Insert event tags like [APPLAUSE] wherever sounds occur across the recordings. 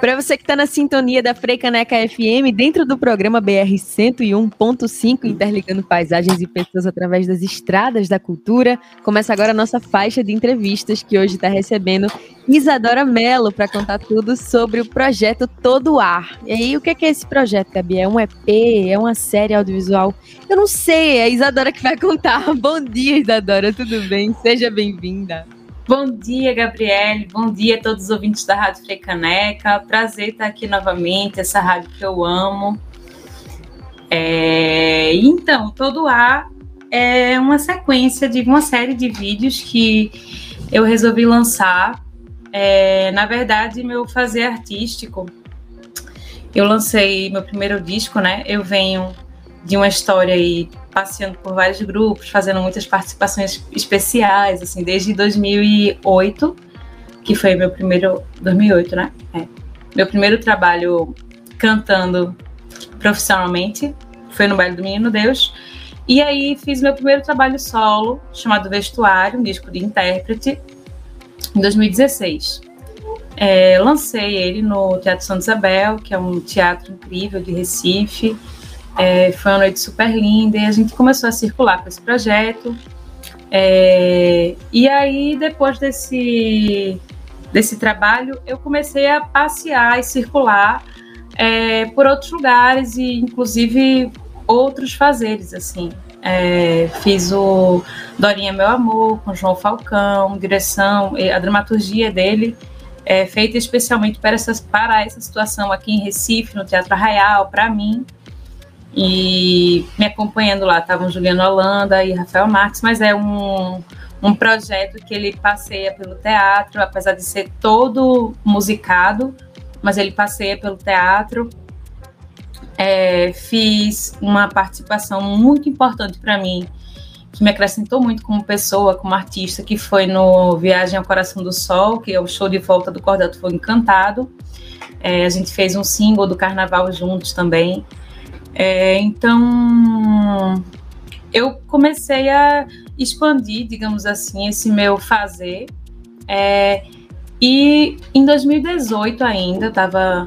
Para você que está na sintonia da Freicaneca FM, dentro do programa BR 101.5, interligando paisagens e pessoas através das estradas da cultura, começa agora a nossa faixa de entrevistas, que hoje está recebendo Isadora Mello para contar tudo sobre o projeto Todo Ar. E aí, o que é, que é esse projeto, Gabi? É um EP? É uma série audiovisual? Eu não sei, é a Isadora que vai contar. [LAUGHS] Bom dia, Isadora, tudo bem? Seja bem-vinda. Bom dia, Gabriele. Bom dia a todos os ouvintes da Rádio Frecaneca. Prazer estar aqui novamente, essa rádio que eu amo. É... Então, Todo A é uma sequência de uma série de vídeos que eu resolvi lançar. É... Na verdade, meu fazer artístico. Eu lancei meu primeiro disco, né? Eu venho de uma história aí passeando por vários grupos, fazendo muitas participações especiais, assim, desde 2008, que foi meu primeiro 2008, né? É. Meu primeiro trabalho cantando profissionalmente foi no Baile do Menino Deus. E aí fiz meu primeiro trabalho solo, chamado Vestuário, um disco de intérprete, em 2016. É, lancei ele no Teatro Santa Isabel, que é um teatro incrível de Recife. É, foi uma noite super linda e a gente começou a circular com esse projeto. É, e aí, depois desse, desse trabalho, eu comecei a passear e circular é, por outros lugares e, inclusive, outros fazeres, assim. É, fiz o Dorinha Meu Amor, com João Falcão, direção, a dramaturgia dele é feita especialmente para, essas, para essa situação aqui em Recife, no Teatro Arraial, para mim. E me acompanhando lá estavam Juliano Holanda e Rafael Marques, mas é um, um projeto que ele passeia pelo teatro, apesar de ser todo musicado, mas ele passeia pelo teatro. É, fiz uma participação muito importante para mim, que me acrescentou muito como pessoa, como artista, que foi no Viagem ao Coração do Sol, que é o show de volta do Cordel Fogo Encantado. É, a gente fez um símbolo do carnaval juntos também. É, então, eu comecei a expandir, digamos assim, esse meu fazer. É, e em 2018 ainda, estava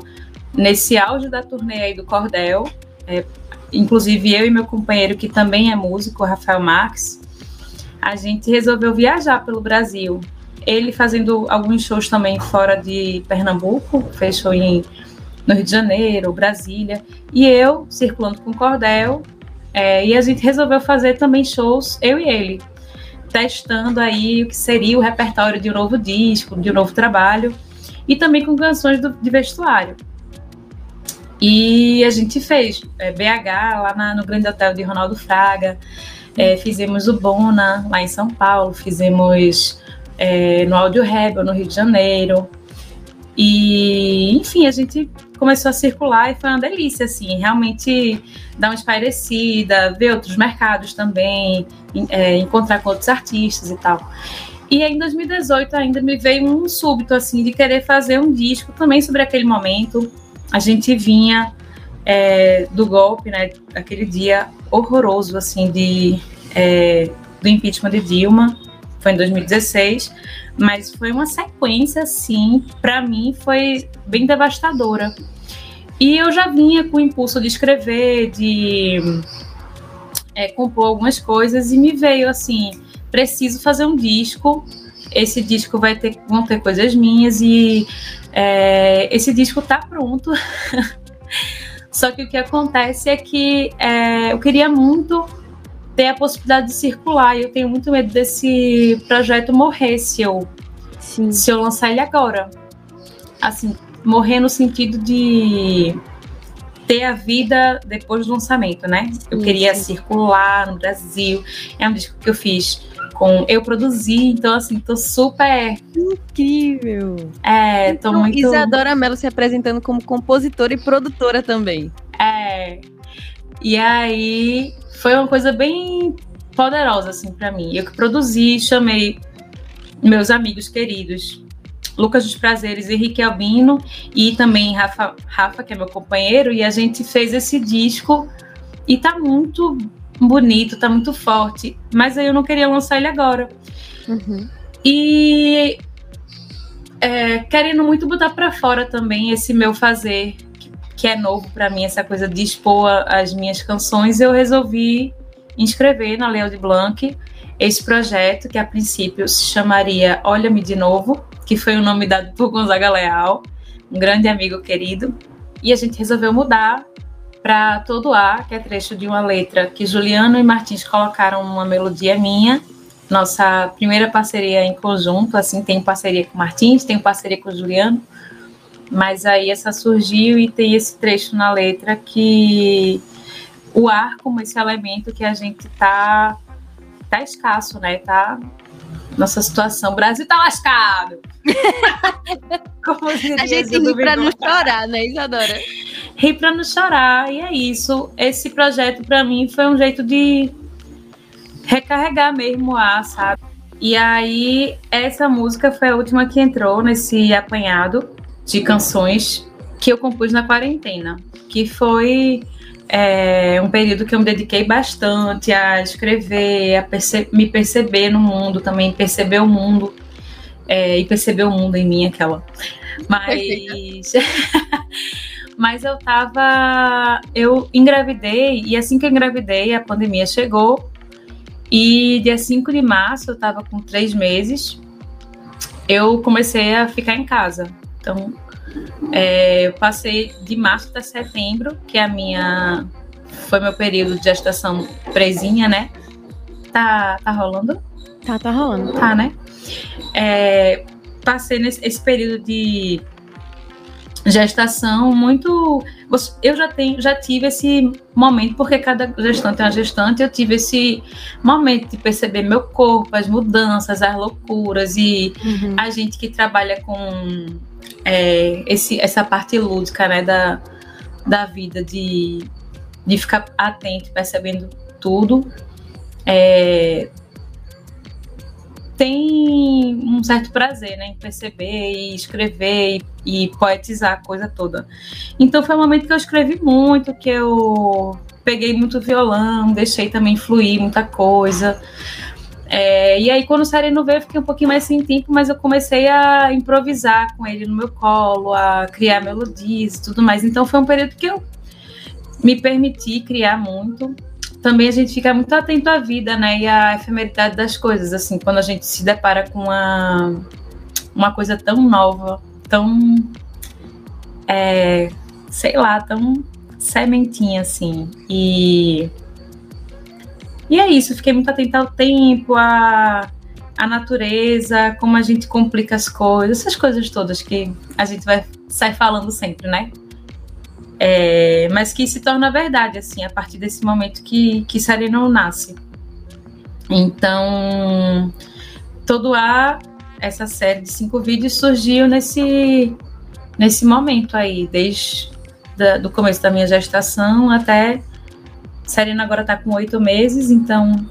nesse auge da turnê aí do Cordel, é, inclusive eu e meu companheiro, que também é músico, Rafael Marques, a gente resolveu viajar pelo Brasil. Ele fazendo alguns shows também fora de Pernambuco, fez show em no Rio de Janeiro, Brasília, e eu circulando com cordel, é, e a gente resolveu fazer também shows, eu e ele, testando aí o que seria o repertório de um novo disco, de um novo trabalho, e também com canções do, de vestuário. E a gente fez é, BH, lá na, no Grande Hotel de Ronaldo Fraga, é, fizemos o Bona, lá em São Paulo, fizemos é, no Audio Rebel, no Rio de Janeiro, e, enfim, a gente começou a circular e foi uma delícia, assim, realmente dar uma espairecida, ver outros mercados também, é, encontrar com outros artistas e tal. E aí, em 2018 ainda me veio um súbito, assim, de querer fazer um disco também sobre aquele momento. A gente vinha é, do golpe, né, aquele dia horroroso, assim, de, é, do impeachment de Dilma, foi em 2016, mas foi uma sequência, assim, para mim foi bem devastadora. E eu já vinha com o impulso de escrever, de é, compor algumas coisas, e me veio assim: preciso fazer um disco. Esse disco vai ter, vão ter coisas minhas, e é, esse disco tá pronto. [LAUGHS] Só que o que acontece é que é, eu queria muito ter a possibilidade de circular. E eu tenho muito medo desse projeto morrer se eu, Sim. se eu lançar ele agora. Assim, morrer no sentido de ter a vida depois do lançamento, né? Eu Isso. queria circular no Brasil. É um disco que eu fiz com eu produzi, então assim, tô super incrível. É, tô então, muito Isadora Mello se apresentando como compositora e produtora também. É. E aí foi uma coisa bem poderosa, assim, para mim. Eu que produzi, chamei meus amigos queridos, Lucas dos Prazeres, Henrique Albino e também Rafa, Rafa, que é meu companheiro, e a gente fez esse disco e tá muito bonito, tá muito forte, mas aí eu não queria lançar ele agora. Uhum. E é, querendo muito botar para fora também esse meu fazer, que é novo para mim, essa coisa de expor as minhas canções, eu resolvi inscrever na Leo de Blanc esse projeto, que a princípio se chamaria Olha-me de Novo, que foi o nome dado por Gonzaga Leal, um grande amigo querido, e a gente resolveu mudar para Todo A, que é trecho de uma letra que Juliano e Martins colocaram uma melodia minha, nossa primeira parceria em conjunto, assim, tem parceria com Martins, tem parceria com Juliano, mas aí essa surgiu e tem esse trecho na letra que o ar como esse elemento que a gente tá tá escasso, né? Tá nossa situação, o Brasil tá lascado. [LAUGHS] como a gente ri para não chorar, né, Isadora? Ri para não chorar, e é isso. Esse projeto para mim foi um jeito de recarregar mesmo a, sabe? E aí, essa música foi a última que entrou nesse apanhado de canções que eu compus na quarentena, que foi é, um período que eu me dediquei bastante a escrever, a perce me perceber no mundo também, perceber o mundo é, e perceber o mundo em mim, aquela. Mas. [LAUGHS] Mas eu tava. Eu engravidei, e assim que eu engravidei, a pandemia chegou. E dia 5 de março, eu tava com três meses, eu comecei a ficar em casa. Então, é, eu passei de março até setembro, que é a minha. Foi meu período de gestação presinha, né? Tá, tá rolando? Tá, tá rolando. Tá, né? É, passei nesse esse período de gestação muito eu já tenho já tive esse momento porque cada gestante é uma gestante eu tive esse momento de perceber meu corpo as mudanças as loucuras e uhum. a gente que trabalha com é, esse, essa parte lúdica né, da, da vida, de, de ficar atento, percebendo tudo. É, tem um certo prazer né, em perceber e escrever e, e, poetizar a coisa toda. Então foi um momento que eu escrevi muito, que eu peguei muito violão, deixei também fluir muita coisa. É, e aí, quando o Sereno veio, eu fiquei um pouquinho mais sem tempo, mas eu comecei a improvisar com ele no meu colo, a criar melodias e tudo mais. Então, foi um período que eu me permiti criar muito. Também a gente fica muito atento à vida, né? E à efemeridade das coisas, assim, quando a gente se depara com uma, uma coisa tão nova, tão. É, sei lá, tão sementinha, assim. E e é isso, fiquei muito atenta ao tempo, à, à natureza, como a gente complica as coisas, essas coisas todas que a gente vai sair falando sempre, né? É, mas que se torna verdade, assim, a partir desse momento que, que Sereno nasce. Então, todo a essa série de cinco vídeos surgiu nesse, nesse momento aí, desde o do começo da minha gestação até Serena agora está com oito meses, então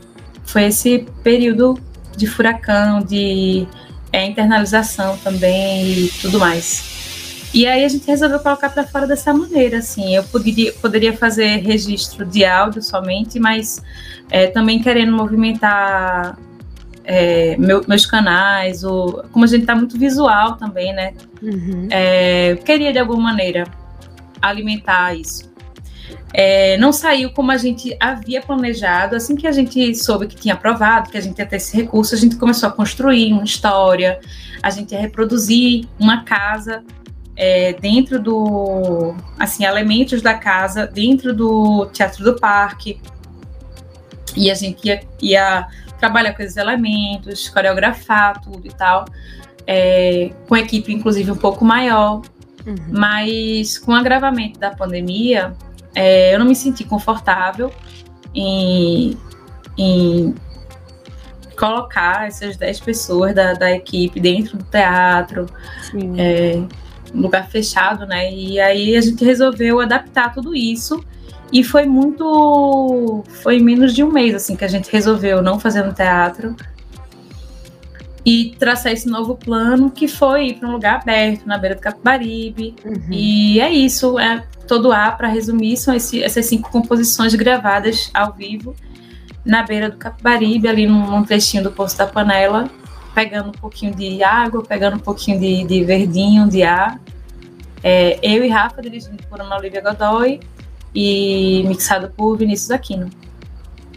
foi esse período de furacão, de é, internalização também e tudo mais. E aí a gente resolveu colocar para fora dessa maneira, assim. Eu poderia, poderia fazer registro de áudio somente, mas é, também querendo movimentar é, meu, meus canais, o, como a gente está muito visual também, né? Uhum. É, queria de alguma maneira alimentar isso. É, não saiu como a gente havia planejado. Assim que a gente soube que tinha aprovado, que a gente ia ter esse recurso, a gente começou a construir uma história, a gente ia reproduzir uma casa é, dentro do. Assim, elementos da casa dentro do Teatro do Parque. E a gente ia, ia trabalhar com esses elementos, coreografar tudo e tal. É, com equipe, inclusive, um pouco maior. Uhum. Mas com o agravamento da pandemia, é, eu não me senti confortável em, em colocar essas 10 pessoas da, da equipe dentro do teatro, é, lugar fechado, né? E aí a gente resolveu adaptar tudo isso. E foi muito. Foi menos de um mês assim que a gente resolveu não fazer no teatro e traçar esse novo plano que foi ir para um lugar aberto na beira do Capibaribe. Uhum. E é isso, é todo A para resumir são esse, essas cinco composições gravadas ao vivo na beira do Capibaribe, ali num, num trechinho do Poço da Panela. Pegando um pouquinho de água, pegando um pouquinho de, de verdinho, de ar. É, eu e Rafa, dirigido por Ana Olivia Godoy e mixado por Vinícius Aquino.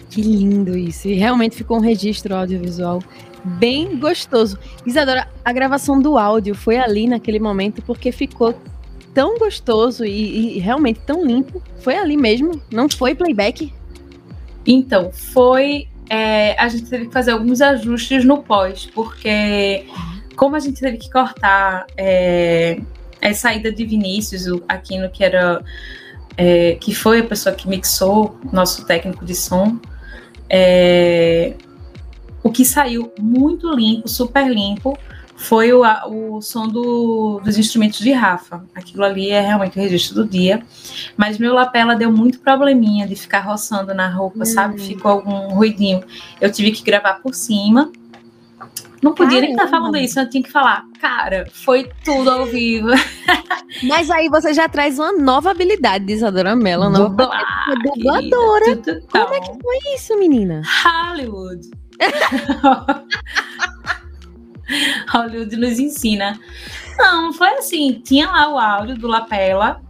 Que lindo isso. E realmente ficou um registro audiovisual bem gostoso. Isadora, a gravação do áudio foi ali naquele momento porque ficou tão gostoso e, e realmente tão limpo. Foi ali mesmo? Não foi playback? Então, foi. É, a gente teve que fazer alguns ajustes no pós, porque como a gente teve que cortar é, a saída de Vinícius, o Aquino, que era. É, que foi a pessoa que mixou, nosso técnico de som. É, o que saiu muito limpo, super limpo, foi o, o som do, dos instrumentos de Rafa. Aquilo ali é realmente o registro do dia. Mas meu lapela deu muito probleminha de ficar roçando na roupa, hum. sabe? Ficou algum ruidinho. Eu tive que gravar por cima. Não podia Caramba. nem estar falando isso, eu tinha que falar, cara, foi tudo ao vivo. [LAUGHS] Mas aí você já traz uma nova habilidade de Isadora Mello, Dublar, dubladora. Como é que foi isso, menina? Hollywood. [LAUGHS] [LAUGHS] Hollywood nos ensina. Não, foi assim, tinha lá o áudio do lapela,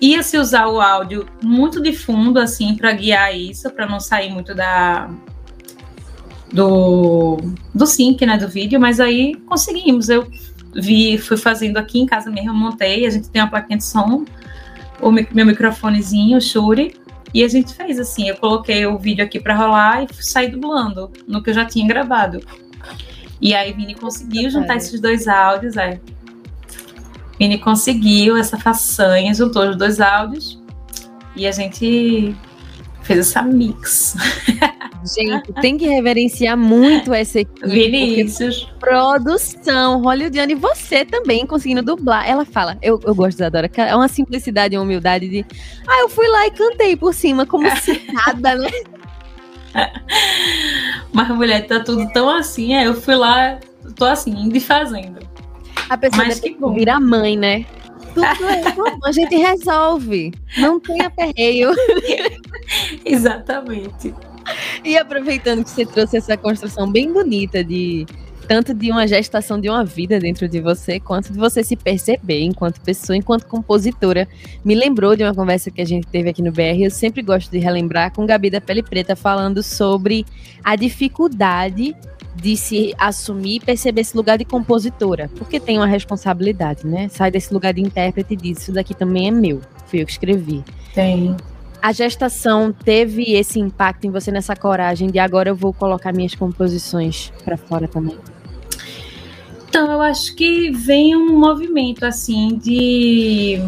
ia se usar o áudio muito de fundo assim para guiar isso, para não sair muito da do do sync, né, do vídeo, mas aí conseguimos. Eu vi, fui fazendo aqui em casa mesmo, montei, a gente tem uma plaquinha de som, o meu microfonezinho, o Shure, e a gente fez assim, eu coloquei o vídeo aqui para rolar e saí dublando no que eu já tinha gravado. E aí Vini conseguiu juntar esses dois áudios, é. Vini conseguiu essa façanha, juntou os dois áudios e a gente fez essa mix. [LAUGHS] Gente, tem que reverenciar muito essa equipe. Vinícius. Produção, hollywoodiana. E você também conseguindo dublar. Ela fala, eu, eu gosto da Dora, é uma simplicidade e uma humildade de. Ah, eu fui lá e cantei por cima, como [LAUGHS] se nada, né? [LAUGHS] Mas, mulher, tá tudo tão assim. É, eu fui lá, tô assim, indo e fazendo. A pessoa Mas que bom. virar mãe, né? Tudo é bom, a gente resolve. Não tem aperreio. [LAUGHS] Exatamente. E aproveitando que você trouxe essa construção bem bonita de tanto de uma gestação de uma vida dentro de você, quanto de você se perceber enquanto pessoa, enquanto compositora. Me lembrou de uma conversa que a gente teve aqui no BR, eu sempre gosto de relembrar com Gabi da Pele Preta falando sobre a dificuldade de se assumir e perceber esse lugar de compositora, porque tem uma responsabilidade, né? Sai desse lugar de intérprete e diz, isso daqui também é meu, fui eu que escrevi. Tem. A gestação teve esse impacto em você nessa coragem de agora eu vou colocar minhas composições para fora também? Então, eu acho que vem um movimento assim de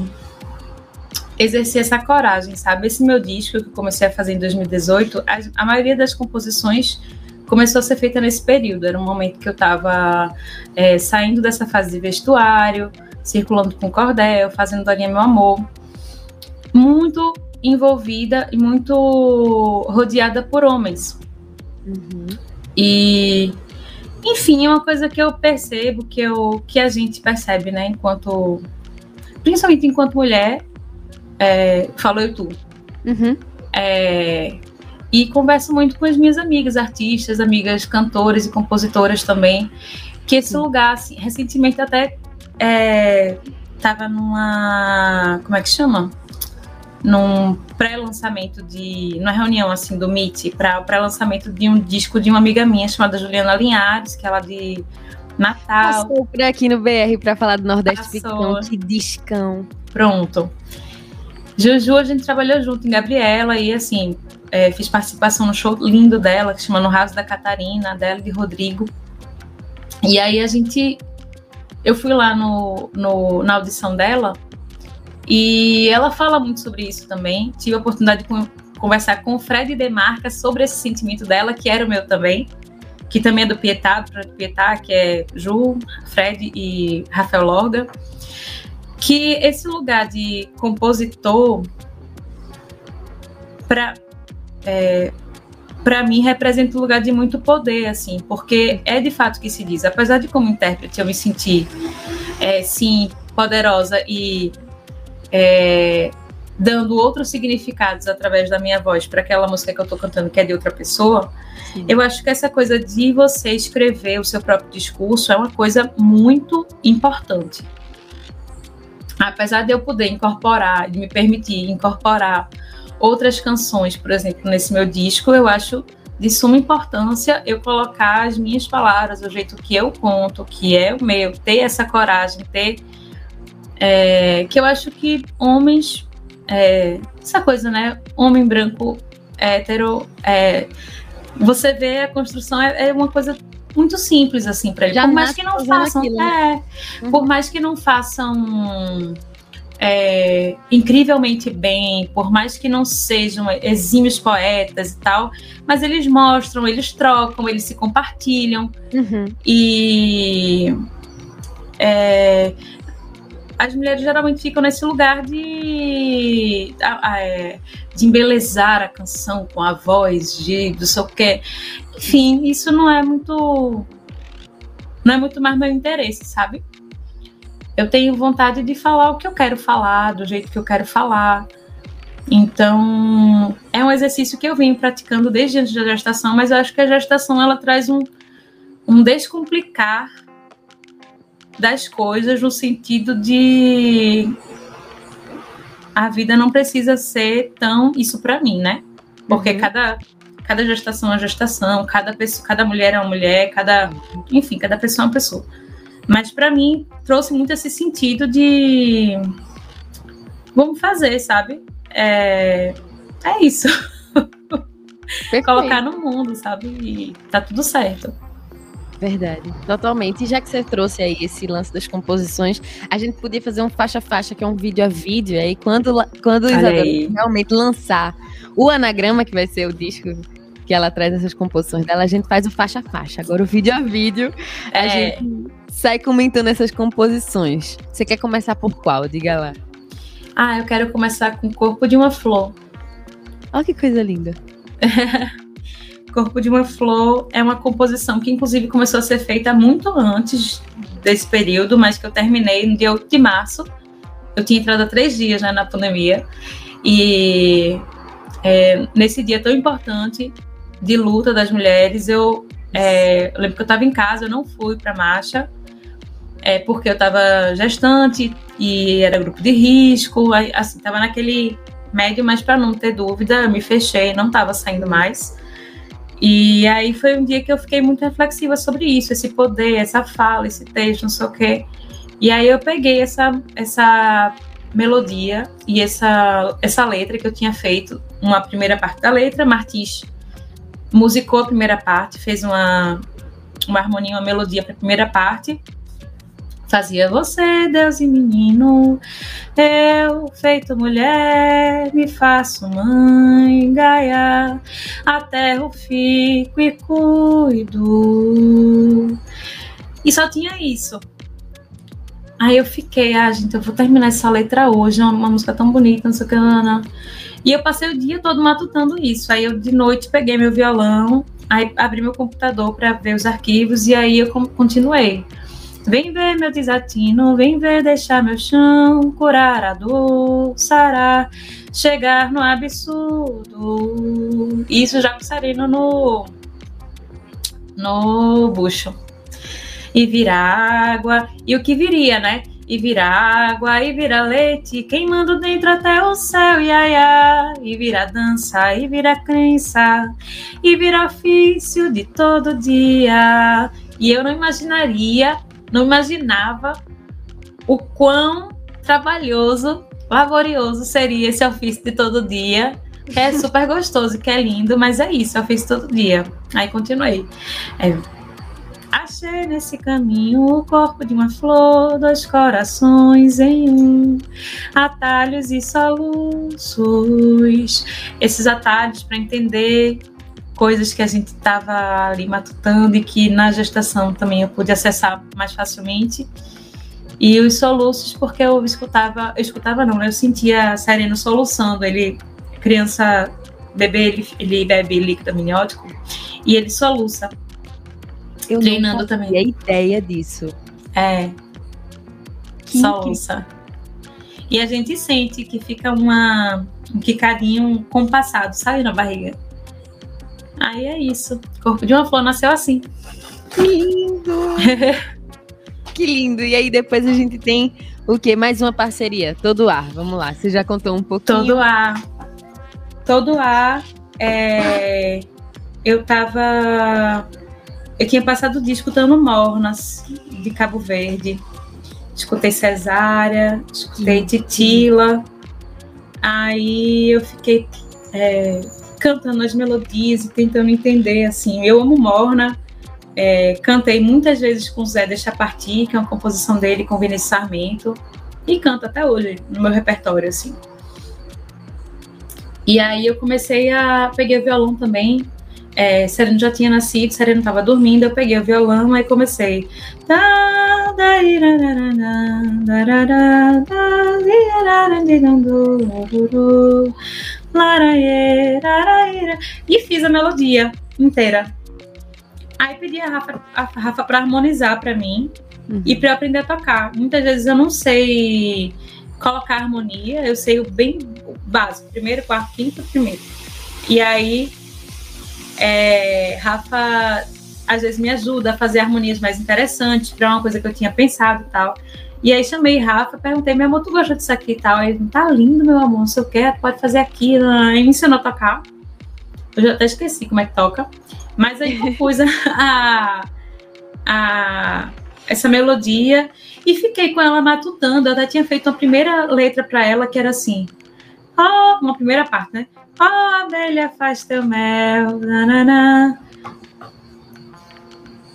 exercer essa coragem, sabe? Esse meu disco que eu comecei a fazer em 2018, a, a maioria das composições começou a ser feita nesse período. Era um momento que eu estava é, saindo dessa fase de vestuário, circulando com cordel, fazendo Dorinha Meu Amor. Muito envolvida e muito rodeada por homens. Uhum. E enfim, é uma coisa que eu percebo, que, eu, que a gente percebe, né, enquanto. Principalmente enquanto mulher, é, falo eu tu. Uhum. É, e converso muito com as minhas amigas artistas, amigas cantoras e compositoras também, que esse lugar, assim, recentemente até estava é, numa. Como é que chama? Num pré-lançamento de. numa reunião assim do Meet, para o pré-lançamento de um disco de uma amiga minha chamada Juliana Linhares, que ela é de Natal. Passou por aqui no BR para falar do Nordeste Ficção, que discão. Pronto. Juju, a gente trabalhou junto em Gabriela e assim, é, fiz participação no show lindo dela, que chama No Raso da Catarina, dela e de Rodrigo. E aí a gente. Eu fui lá no, no, na audição dela e ela fala muito sobre isso também. Tive a oportunidade de conversar com o Fred Demarca sobre esse sentimento dela, que era o meu também, que também é do Pietá, do Pietá, que é Ju, Fred e Rafael Lorga. Que esse lugar de compositor, para é, para mim representa um lugar de muito poder, assim, porque é de fato que se diz. Apesar de como intérprete eu me sentir, é, sim, poderosa e é, dando outros significados através da minha voz para aquela música que eu estou cantando que é de outra pessoa, Sim. eu acho que essa coisa de você escrever o seu próprio discurso é uma coisa muito importante. Apesar de eu poder incorporar, de me permitir incorporar outras canções, por exemplo, nesse meu disco, eu acho de suma importância eu colocar as minhas palavras, o jeito que eu conto, que é o meu, ter essa coragem, ter. É, que eu acho que homens. É, essa coisa, né? Homem branco, hétero. É, você vê a construção é, é uma coisa muito simples assim para ele. Já por mais que não façam, aquilo, né? é, uhum. por mais que não façam é, incrivelmente bem, por mais que não sejam exímios poetas e tal, mas eles mostram, eles trocam, eles se compartilham. Uhum. E é, as mulheres geralmente ficam nesse lugar de, é, de embelezar a canção com a voz, de do seu que. Enfim, isso não é muito. Não é muito mais meu interesse, sabe? eu tenho vontade de falar o que eu quero falar, do jeito que eu quero falar. Então, é um exercício que eu venho praticando desde antes da gestação, mas eu acho que a gestação ela traz um, um descomplicar das coisas no sentido de a vida não precisa ser tão isso para mim, né? Porque uhum. cada cada gestação é uma gestação, cada pessoa, cada mulher é uma mulher, cada enfim, cada pessoa é uma pessoa. Mas para mim trouxe muito esse sentido de vamos fazer, sabe? É, é isso. [LAUGHS] Colocar no mundo, sabe? E tá tudo certo. Verdade, totalmente. E já que você trouxe aí esse lance das composições, a gente podia fazer um faixa-faixa, que é um vídeo a vídeo, aí quando, quando Isabel realmente lançar o anagrama, que vai ser o disco que ela traz essas composições dela, a gente faz o faixa-faixa. Agora o vídeo a vídeo, a é. gente sai comentando essas composições. Você quer começar por qual? Diga lá. Ah, eu quero começar com o Corpo de uma Flor. Olha que coisa linda. [LAUGHS] Corpo de uma Flor é uma composição que, inclusive, começou a ser feita muito antes desse período, mas que eu terminei no dia 8 de março. Eu tinha entrado há três dias né, na pandemia. E é, nesse dia tão importante de luta das mulheres, eu, é, eu lembro que eu estava em casa, eu não fui para a marcha, é porque eu estava gestante e era grupo de risco, assim, estava naquele médio, mas para não ter dúvida, eu me fechei, não estava saindo mais. E aí foi um dia que eu fiquei muito reflexiva sobre isso, esse poder, essa fala, esse texto, não sei o quê. E aí eu peguei essa, essa melodia e essa, essa letra que eu tinha feito, uma primeira parte da letra, Martins musicou a primeira parte, fez uma, uma harmonia, uma melodia para a primeira parte, Fazia você, Deus e menino, eu, feito mulher, me faço mãe, Gaia, até eu fico e cuido. E só tinha isso. Aí eu fiquei, ah, gente, eu vou terminar essa letra hoje, uma, uma música tão bonita, não sei o que, não. E eu passei o dia todo matutando isso. Aí eu de noite peguei meu violão, aí abri meu computador para ver os arquivos e aí eu continuei. Vem ver meu desatino, vem ver deixar meu chão, curar a dor, sarar, chegar no absurdo. Isso já passarei no, no bucho. E virar água, e o que viria, né? E vira água, e vira leite, queimando dentro até o céu, ia, ia. E vira dança, e vira crença, e vira ofício de todo dia. E eu não imaginaria não imaginava o quão trabalhoso, laborioso seria esse ofício de todo dia. Que é super gostoso, que é lindo, mas é isso, eu fiz todo dia. Aí continuei. É, Achei nesse caminho o corpo de uma flor, dois corações em um, atalhos e soluços. Esses atalhos para entender coisas que a gente estava ali matutando e que na gestação também eu pude acessar mais facilmente. E os soluços, porque eu escutava, eu escutava não, né? eu sentia Sereno soluçando. Ele, criança, bebê, ele, ele bebe líquido amniótico e ele soluça. Eu treinando também. a ideia disso. É. Que soluça. E a gente sente que fica uma, um quicadinho compassado, sabe, na barriga. Aí é isso. O corpo de uma flor nasceu assim. Que lindo! [LAUGHS] que lindo! E aí depois a gente tem o que? Mais uma parceria. Todo ar. Vamos lá. Você já contou um pouquinho. Todo ar. Todo ar. É... Eu tava. Eu tinha passado o dia escutando Mornas de Cabo Verde escutei Cesária, escutei Titila. Aí eu fiquei é, cantando as melodias e tentando entender, assim. Eu amo Morna, é, cantei muitas vezes com Zé Deixa Partir, que é uma composição dele com Vinícius Sarmento, e canto até hoje no meu repertório, assim. E aí eu comecei a... peguei o violão também, é, Sereno já tinha nascido, Sereno estava dormindo, eu peguei o violão e comecei. E fiz a melodia inteira. Aí pedi a Rafa, a Rafa para harmonizar para mim uhum. e para aprender a tocar. Muitas vezes eu não sei colocar harmonia, eu sei o bem básico, primeiro, quarto, quinto, primeiro. E aí é, Rafa às vezes me ajuda a fazer harmonias mais interessantes para uma coisa que eu tinha pensado e tal. E aí chamei Rafa, perguntei, meu amor, tu gosta disso aqui e tal? Ele, tá lindo, meu amor, se eu quero, pode fazer aquilo. Aí me ensinou a tocar. Eu já até esqueci como é que toca. Mas aí compus a, a, essa melodia e fiquei com ela matutando. Eu até tinha feito uma primeira letra para ela que era assim. Oh, uma primeira parte, né? Oh, abelha, faz teu mel, nananã.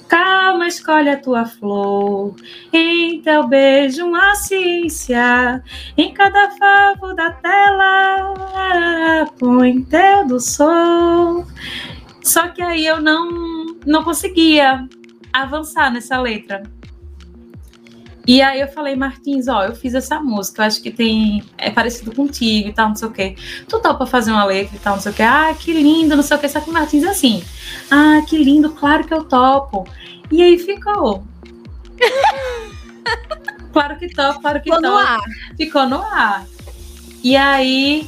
Calma, escolhe a tua flor, em teu beijo uma ciência, em cada favo da tela, põe teu do sol. Só que aí eu não, não conseguia avançar nessa letra. E aí eu falei, Martins, ó, eu fiz essa música, eu acho que tem. É parecido contigo e tal, não sei o quê. Tu topa fazer uma letra e tal, não sei o quê. Ah, que lindo, não sei o quê. Só que o Martins é assim. Ah, que lindo, claro que eu topo. E aí ficou. [LAUGHS] claro que topo, claro que ficou topo. No ar. Ficou no ar. E aí,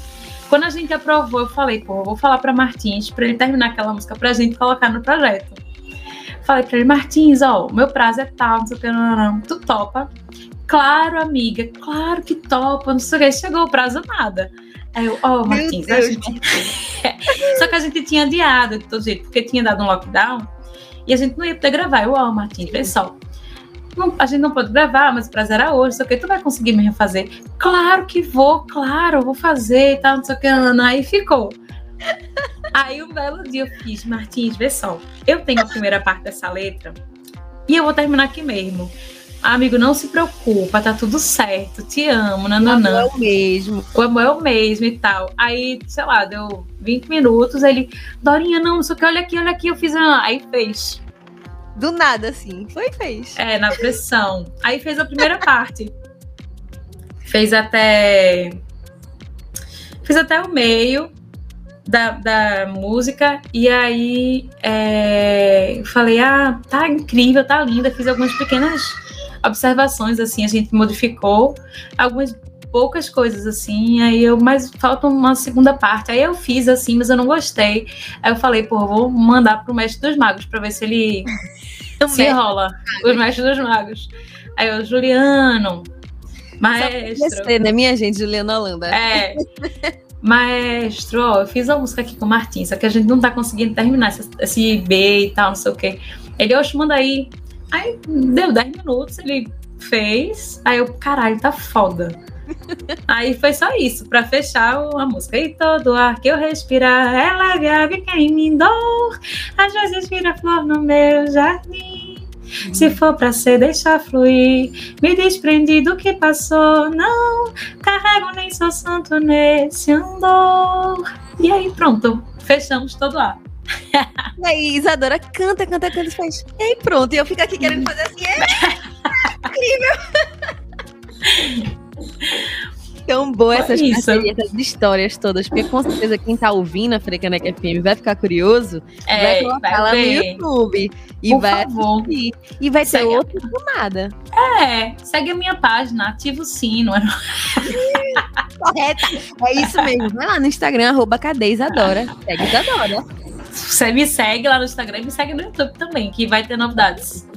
quando a gente aprovou, eu falei, pô, eu vou falar pra Martins pra ele terminar aquela música pra gente colocar no projeto. Falei pra ele, Martins, ó, o meu prazo é tal, não sei o que, não, não, não. Tu topa? Claro, amiga, claro que topa, não sei o que. Chegou o prazo, nada. Aí eu, ó, oh, Martins, a gente... [LAUGHS] Só que a gente tinha adiado de todo jeito, porque tinha dado um lockdown e a gente não ia poder gravar. Eu, ó, oh, Martins, vê só. Não, a gente não pode gravar, mas o prazo era hoje, só que tu vai conseguir me refazer. Claro que vou, claro, vou fazer e tal, não sei o que, aí ficou. Aí um belo dia eu fiz, Martins, vê só, eu tenho a primeira parte dessa letra e eu vou terminar aqui mesmo. Amigo, não se preocupa, tá tudo certo, te amo, nananã. O amor é o mesmo. O amor é o mesmo e tal. Aí, sei lá, deu 20 minutos, ele, Dorinha, não, só que olha aqui, olha aqui, eu fiz. Uma... Aí fez. Do nada, assim, foi fez. É, na pressão. Aí fez a primeira parte. Fez até. Fez até o meio da, da música e aí é, falei, ah, tá incrível, tá linda, fiz algumas pequenas observações, assim, a gente modificou algumas poucas coisas assim, aí eu, mas falta uma segunda parte, aí eu fiz assim, mas eu não gostei, aí eu falei, pô, vou mandar pro Mestre dos Magos para ver se ele [LAUGHS] se rola, os Mestres dos Magos. Aí eu, Juliano, maestro. Você, né, minha gente, Juliana Holanda. É. [LAUGHS] Maestro, ó, eu fiz a música aqui com o Martin, só que a gente não tá conseguindo terminar esse, esse B e tal, não sei o quê. Ele, oxe, manda aí. Aí deu 10 minutos, ele fez. Aí eu, caralho, tá foda. [LAUGHS] aí foi só isso, pra fechar a música. E todo ar que eu respirar, ela grave quem me dor. Às vezes vira flor no meu jardim. Se for pra ser, deixa fluir. Me desprendi do que passou. Não carrego nem sou santo nesse andor. E aí, pronto. Fechamos todo lá. [LAUGHS] E aí, Isadora canta, canta, canta e faz. E aí, pronto. E eu fico aqui querendo fazer assim. É incrível. [LAUGHS] tão boa essas parcerias, essas histórias todas, porque com certeza quem tá ouvindo a Frecaneca FM vai ficar curioso, é, vai colocar lá no YouTube e Por vai favor. assistir. E vai ter outra filmada. É, segue a minha página, ativa o sino. [LAUGHS] Correta. É isso mesmo. Vai lá no Instagram, arroba Cadeisadora. Segue Isadora. Você me segue lá no Instagram e me segue no YouTube também, que vai ter novidades.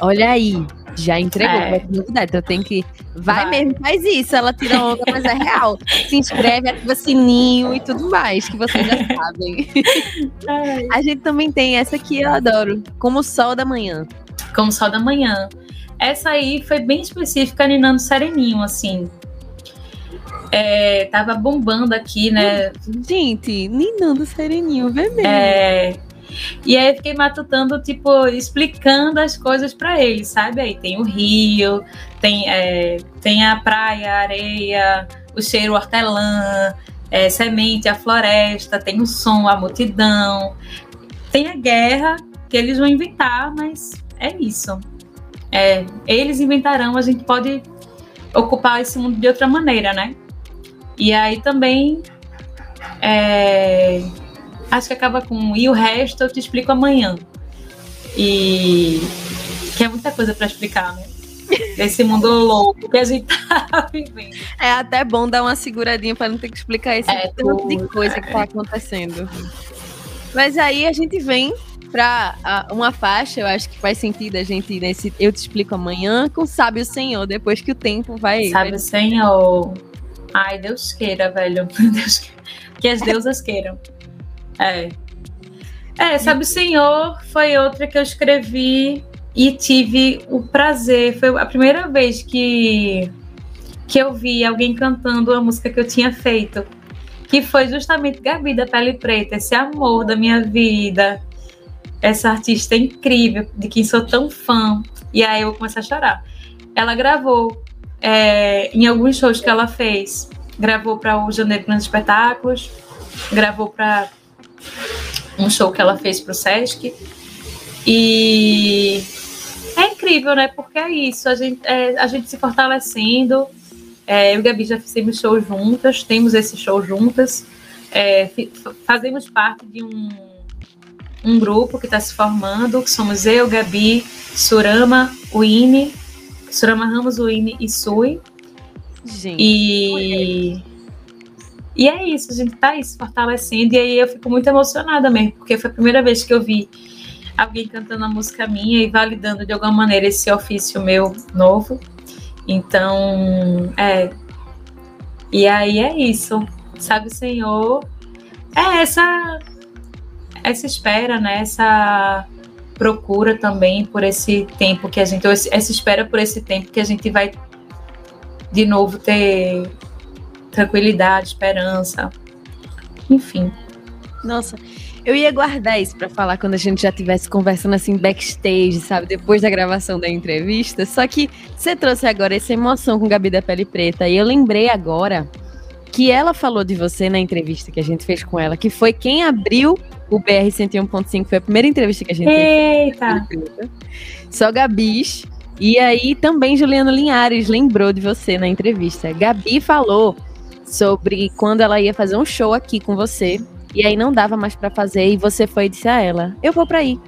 Olha aí, já entregou, é. vai ter novidade. Então tem que. Vai, vai, mesmo, faz isso. Ela tira onda, mas é real. Se inscreve, ativa sininho e tudo mais, que vocês já sabem. A gente também tem essa aqui, eu adoro. Como Sol da Manhã. Como Sol da Manhã. Essa aí foi bem específica, Ninando Sereninho, assim. É, tava bombando aqui, né? Gente, Ninando Sereninho, vermelho. É. E aí fiquei matutando, tipo, explicando as coisas para ele, sabe? Aí tem o rio, tem, é, tem a praia, a areia, o cheiro hortelã, é, semente, a floresta, tem o som, a multidão, tem a guerra que eles vão inventar, mas é isso. É, eles inventarão, a gente pode ocupar esse mundo de outra maneira, né? E aí também é, acho que acaba com e o resto eu te explico amanhã. E que é muita coisa para explicar, né? [LAUGHS] Esse mundo louco que a gente tá [LAUGHS] vivendo. É até bom dar uma seguradinha para não ter que explicar esse é, tanto de coisa é. que tá acontecendo. Mas aí a gente vem para uma faixa, eu acho que faz sentido a gente nesse Eu Te Explico Amanhã com Sabe o Senhor, depois que o tempo vai. Sabe vai... o Senhor. Ai, Deus queira, velho. [LAUGHS] Deus... Que as deusas queiram. É. É, Sabe o Senhor foi outra que eu escrevi e tive o prazer. Foi a primeira vez que, que eu vi alguém cantando a música que eu tinha feito. Que foi justamente Gabi da Pele Preta, esse amor da minha vida, essa artista incrível, de quem sou tão fã. E aí eu comecei a chorar. Ela gravou é, em alguns shows que ela fez. Gravou para o Janeiro Grandes Espetáculos, gravou para um show que ela fez para o Sesc. E é incrível, né? Porque é isso, a gente, é, a gente se fortalecendo. É, eu e Gabi já fizemos show juntas, temos esse show juntas. É, fazemos parte de um, um grupo que está se formando, que somos eu, Gabi, Surama, Uine, Surama Ramos, Uine e Sui. Gente, e, e é isso, a gente tá aí se fortalecendo, e aí eu fico muito emocionada mesmo, porque foi a primeira vez que eu vi alguém cantando a música minha e validando de alguma maneira esse ofício meu novo. Então, é. E aí é isso. Sabe, Senhor, é essa essa espera, né? Essa procura também por esse tempo que a gente essa espera por esse tempo que a gente vai de novo ter tranquilidade, esperança, enfim. Nossa, eu ia guardar isso para falar quando a gente já tivesse conversando assim backstage, sabe, depois da gravação da entrevista. Só que você trouxe agora essa emoção com Gabi da Pele Preta e eu lembrei agora que ela falou de você na entrevista que a gente fez com ela, que foi quem abriu o BR 101.5, foi a primeira entrevista que a gente Eita. fez. Só Gabis. E aí também Juliana Linhares lembrou de você na entrevista. Gabi falou sobre quando ela ia fazer um show aqui com você e aí não dava mais para fazer e você foi e disse a ela: "Eu vou para aí".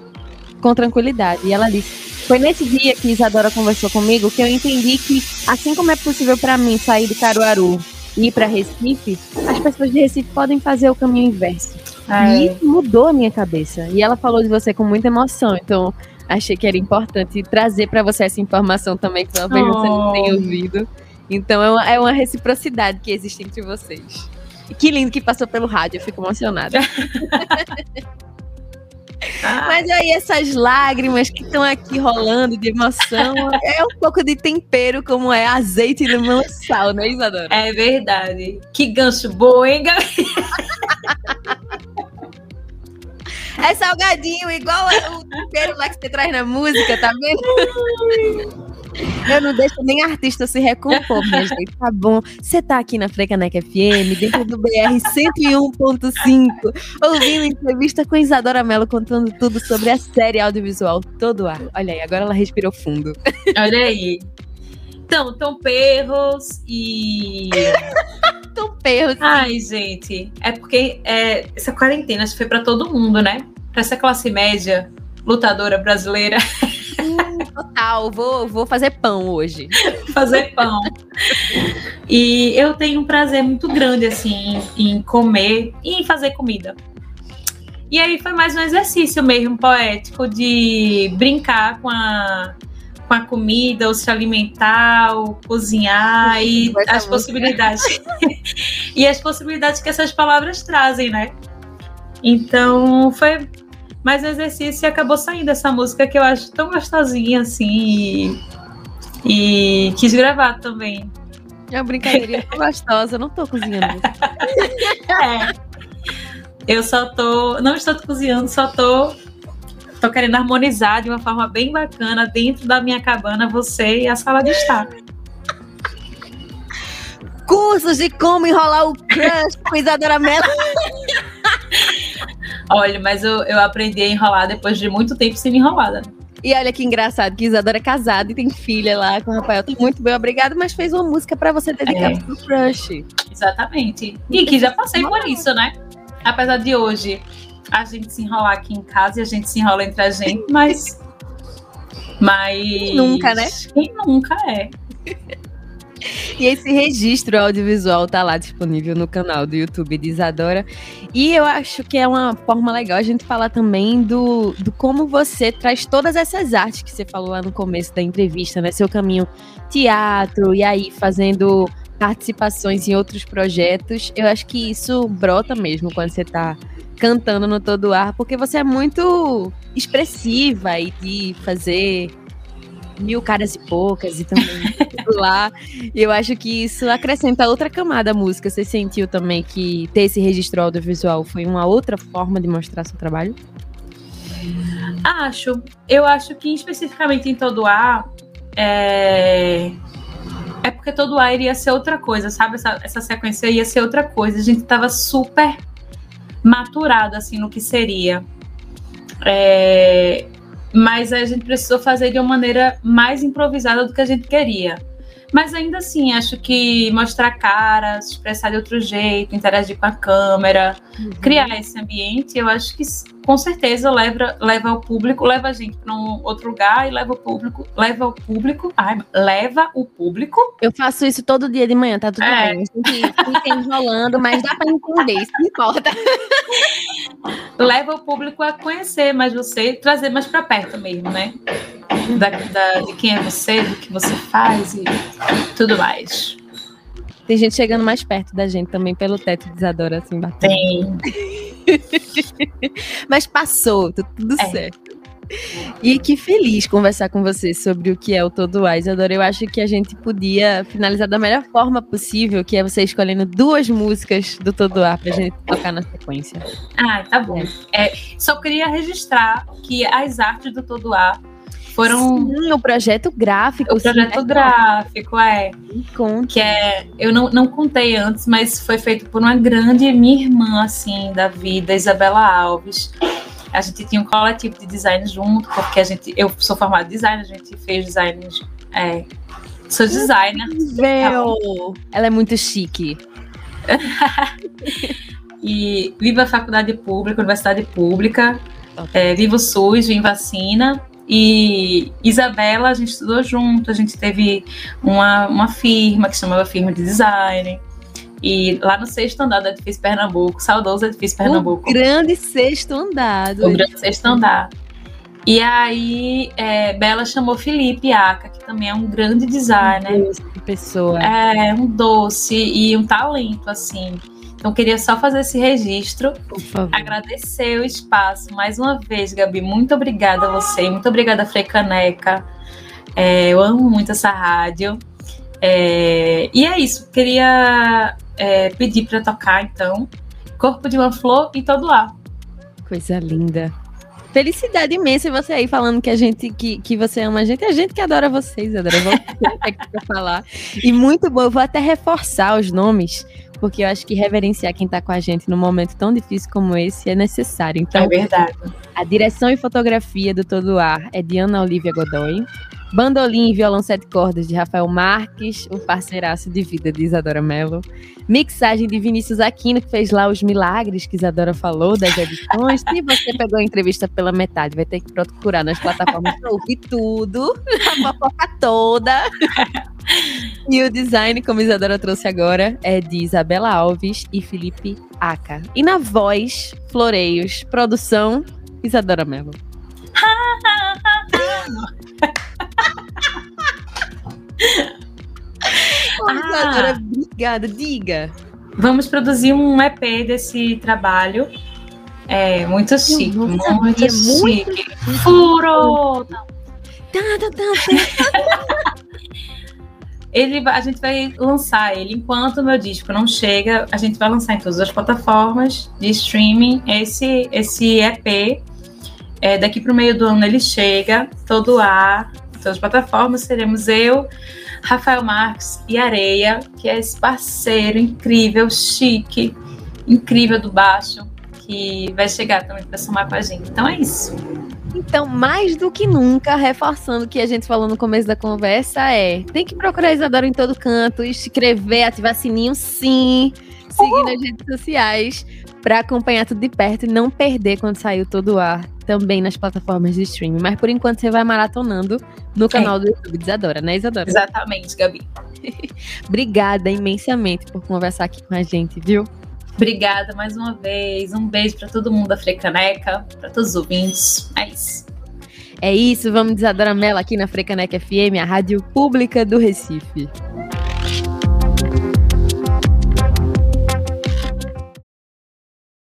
Com tranquilidade. E ela disse: "Foi nesse dia que Isadora conversou comigo que eu entendi que assim como é possível para mim sair de Caruaru e ir para Recife, as pessoas de Recife podem fazer o caminho inverso". É. E isso mudou a minha cabeça. E ela falou de você com muita emoção. Então, achei que era importante trazer para você essa informação também, que talvez oh. você não tenha ouvido. Então é uma, é uma reciprocidade que existe entre vocês. Que lindo que passou pelo rádio, eu fico emocionada. Mas aí essas lágrimas que estão aqui rolando de emoção é um pouco de tempero, como é azeite no meu sal, né, Isadora? É verdade. Que gancho bom, hein, Gabi? [LAUGHS] É salgadinho, igual o tempero lá que você traz na música, tá vendo? Eu não deixo nem artista se recompor, minha gente. Tá bom. Você tá aqui na Frecanec FM, dentro do BR 101.5, ouvindo entrevista com Isadora Mello contando tudo sobre a série audiovisual Todo Ar. Olha aí, agora ela respirou fundo. Olha aí. Então, Tom Perros e. Perros. Ai, gente. É porque é, essa quarentena foi pra todo mundo, né? Pra essa classe média lutadora brasileira. Hum, total, vou, vou fazer pão hoje. [LAUGHS] fazer pão. E eu tenho um prazer muito grande, assim, em comer e em fazer comida. E aí foi mais um exercício mesmo poético de brincar com a, com a comida, ou se alimentar, ou cozinhar e as possibilidades. [LAUGHS] e as possibilidades que essas palavras trazem, né? Então foi mais um exercício e acabou saindo essa música que eu acho tão gostosinha assim. E, e quis gravar também. É uma brincadeirinha tão gostosa, eu não tô cozinhando. [LAUGHS] é. Eu só tô. Não estou cozinhando, só tô. Tô querendo harmonizar de uma forma bem bacana dentro da minha cabana você e a sala de estar. Cursos de como enrolar o crush com Isadora Mello. Olha, mas eu, eu aprendi a enrolar depois de muito tempo sem me enrolar. Né? E olha que engraçado, que Isadora é casada e tem filha lá com o Rafael. Tá muito bem, obrigado, mas fez uma música para você dedicar é. pro crush. Exatamente. E que já passei por isso, né? Apesar de hoje a gente se enrolar aqui em casa e a gente se enrola entre a gente, mas. Mas. Nunca, né? Quem nunca é. E esse registro audiovisual tá lá disponível no canal do YouTube de Isadora. E eu acho que é uma forma legal a gente falar também do, do como você traz todas essas artes que você falou lá no começo da entrevista, né? Seu caminho teatro, e aí fazendo participações em outros projetos. Eu acho que isso brota mesmo quando você tá cantando no todo ar, porque você é muito expressiva e de fazer mil caras e poucas e também [LAUGHS] lá. E eu acho que isso acrescenta outra camada à música. Você sentiu também que ter esse registro audiovisual foi uma outra forma de mostrar seu trabalho? Acho. Eu acho que especificamente em todo ar é... é porque todo ar iria ser outra coisa, sabe? Essa, essa sequência ia ser outra coisa. A gente tava super maturado assim no que seria. É mas a gente precisou fazer de uma maneira mais improvisada do que a gente queria. Mas ainda assim, acho que mostrar caras, expressar de outro jeito, interagir com a câmera, uhum. criar esse ambiente, eu acho que com certeza leva, leva o público, leva a gente para um outro lugar e leva o público, leva o público, ai, leva o público. Eu faço isso todo dia de manhã, tá tudo é. bem. Fica enrolando, mas dá para entender, isso não importa. [LAUGHS] leva o público a conhecer mais você, trazer mais para perto mesmo, né? da, da, de quem é você, do que você faz e tudo mais. Tem gente chegando mais perto da gente também pelo teto de Isadora, assim, batendo. Tem. [LAUGHS] [LAUGHS] Mas passou, tá tudo é. certo. E que feliz conversar com você sobre o que é o Todo A, Isadora. Eu acho que a gente podia finalizar da melhor forma possível, que é você escolhendo duas músicas do Todo A pra gente tocar na sequência. Ah, tá bom. É, só queria registrar que as artes do Todo A foram. Sim, o projeto gráfico. O projeto sim, gráfico, é. Conta. Que é. Eu não, não contei antes, mas foi feito por uma grande minha irmã, assim, da vida, Isabela Alves. A gente tinha um coletivo de design junto, porque a gente. Eu sou formada em design, a gente fez design. É, sou designer. Meu. Ela é muito chique. [LAUGHS] e viva a faculdade pública, universidade pública, é, viva o SUS, viva vacina. E Isabela, a gente estudou junto, a gente teve uma, uma firma que chamava Firma de Design. E lá no sexto andar do edifício Pernambuco, saudoso edifício Pernambuco. O grande sexto andar. O grande sexto andar. E aí, é, Bela chamou Felipe Aca, que também é um grande designer. Um doce pessoa. É, um doce e um talento, assim. Então, queria só fazer esse registro. Agradecer o espaço mais uma vez, Gabi. Muito obrigada a você. Muito obrigada, Frei Caneca. É, eu amo muito essa rádio. É, e é isso. Queria é, pedir para tocar, então, Corpo de uma Flor e Todo Ar. Coisa linda. Felicidade imensa você aí falando que a gente que, que você ama a gente, a gente que adora vocês, adora você para [LAUGHS] falar. E muito bom, eu vou até reforçar os nomes, porque eu acho que reverenciar quem está com a gente num momento tão difícil como esse é necessário. Então, é verdade. A direção e fotografia do Todo Ar é de Ana Olivia Godoy. Bandolim e violão sete cordas de Rafael Marques, o parceiraço de vida de Isadora Mello. Mixagem de Vinícius Aquino, que fez lá os milagres que Isadora falou das edições. Se você pegou a entrevista pela metade, vai ter que procurar nas plataformas para ouvir tudo, [LAUGHS] a fofoca toda. E o design, como Isadora trouxe agora, é de Isabela Alves e Felipe Aca. E na voz, floreios, produção, Isadora Mello. [LAUGHS] ah, obrigada, diga. Vamos produzir um EP desse trabalho. É muito chique, muito, muito chique. Muito Furo! ele, a gente vai lançar ele enquanto o meu disco não chega. A gente vai lançar em todas as plataformas de streaming esse, esse EP. É, daqui para o meio do ano ele chega, todo ar, todas as plataformas. Seremos eu, Rafael Marques e Areia, que é esse parceiro incrível, chique, incrível do baixo, que vai chegar também para somar com a gente. Então é isso. Então, mais do que nunca, reforçando o que a gente falou no começo da conversa, é: tem que procurar Isadora em todo canto, inscrever, ativar sininho, sim, seguir nas redes sociais para acompanhar tudo de perto e não perder quando saiu todo o ar também nas plataformas de streaming. Mas por enquanto você vai maratonando no canal é. do YouTube Isadora, né, Isadora? Exatamente, Gabi. [LAUGHS] Obrigada imensamente por conversar aqui com a gente, viu? Obrigada mais uma vez. Um beijo para todo mundo da Frecaneca, para todos os ouvintes. É isso. É isso, vamos de Isadora Mello aqui na Frecaneca FM, a rádio pública do Recife.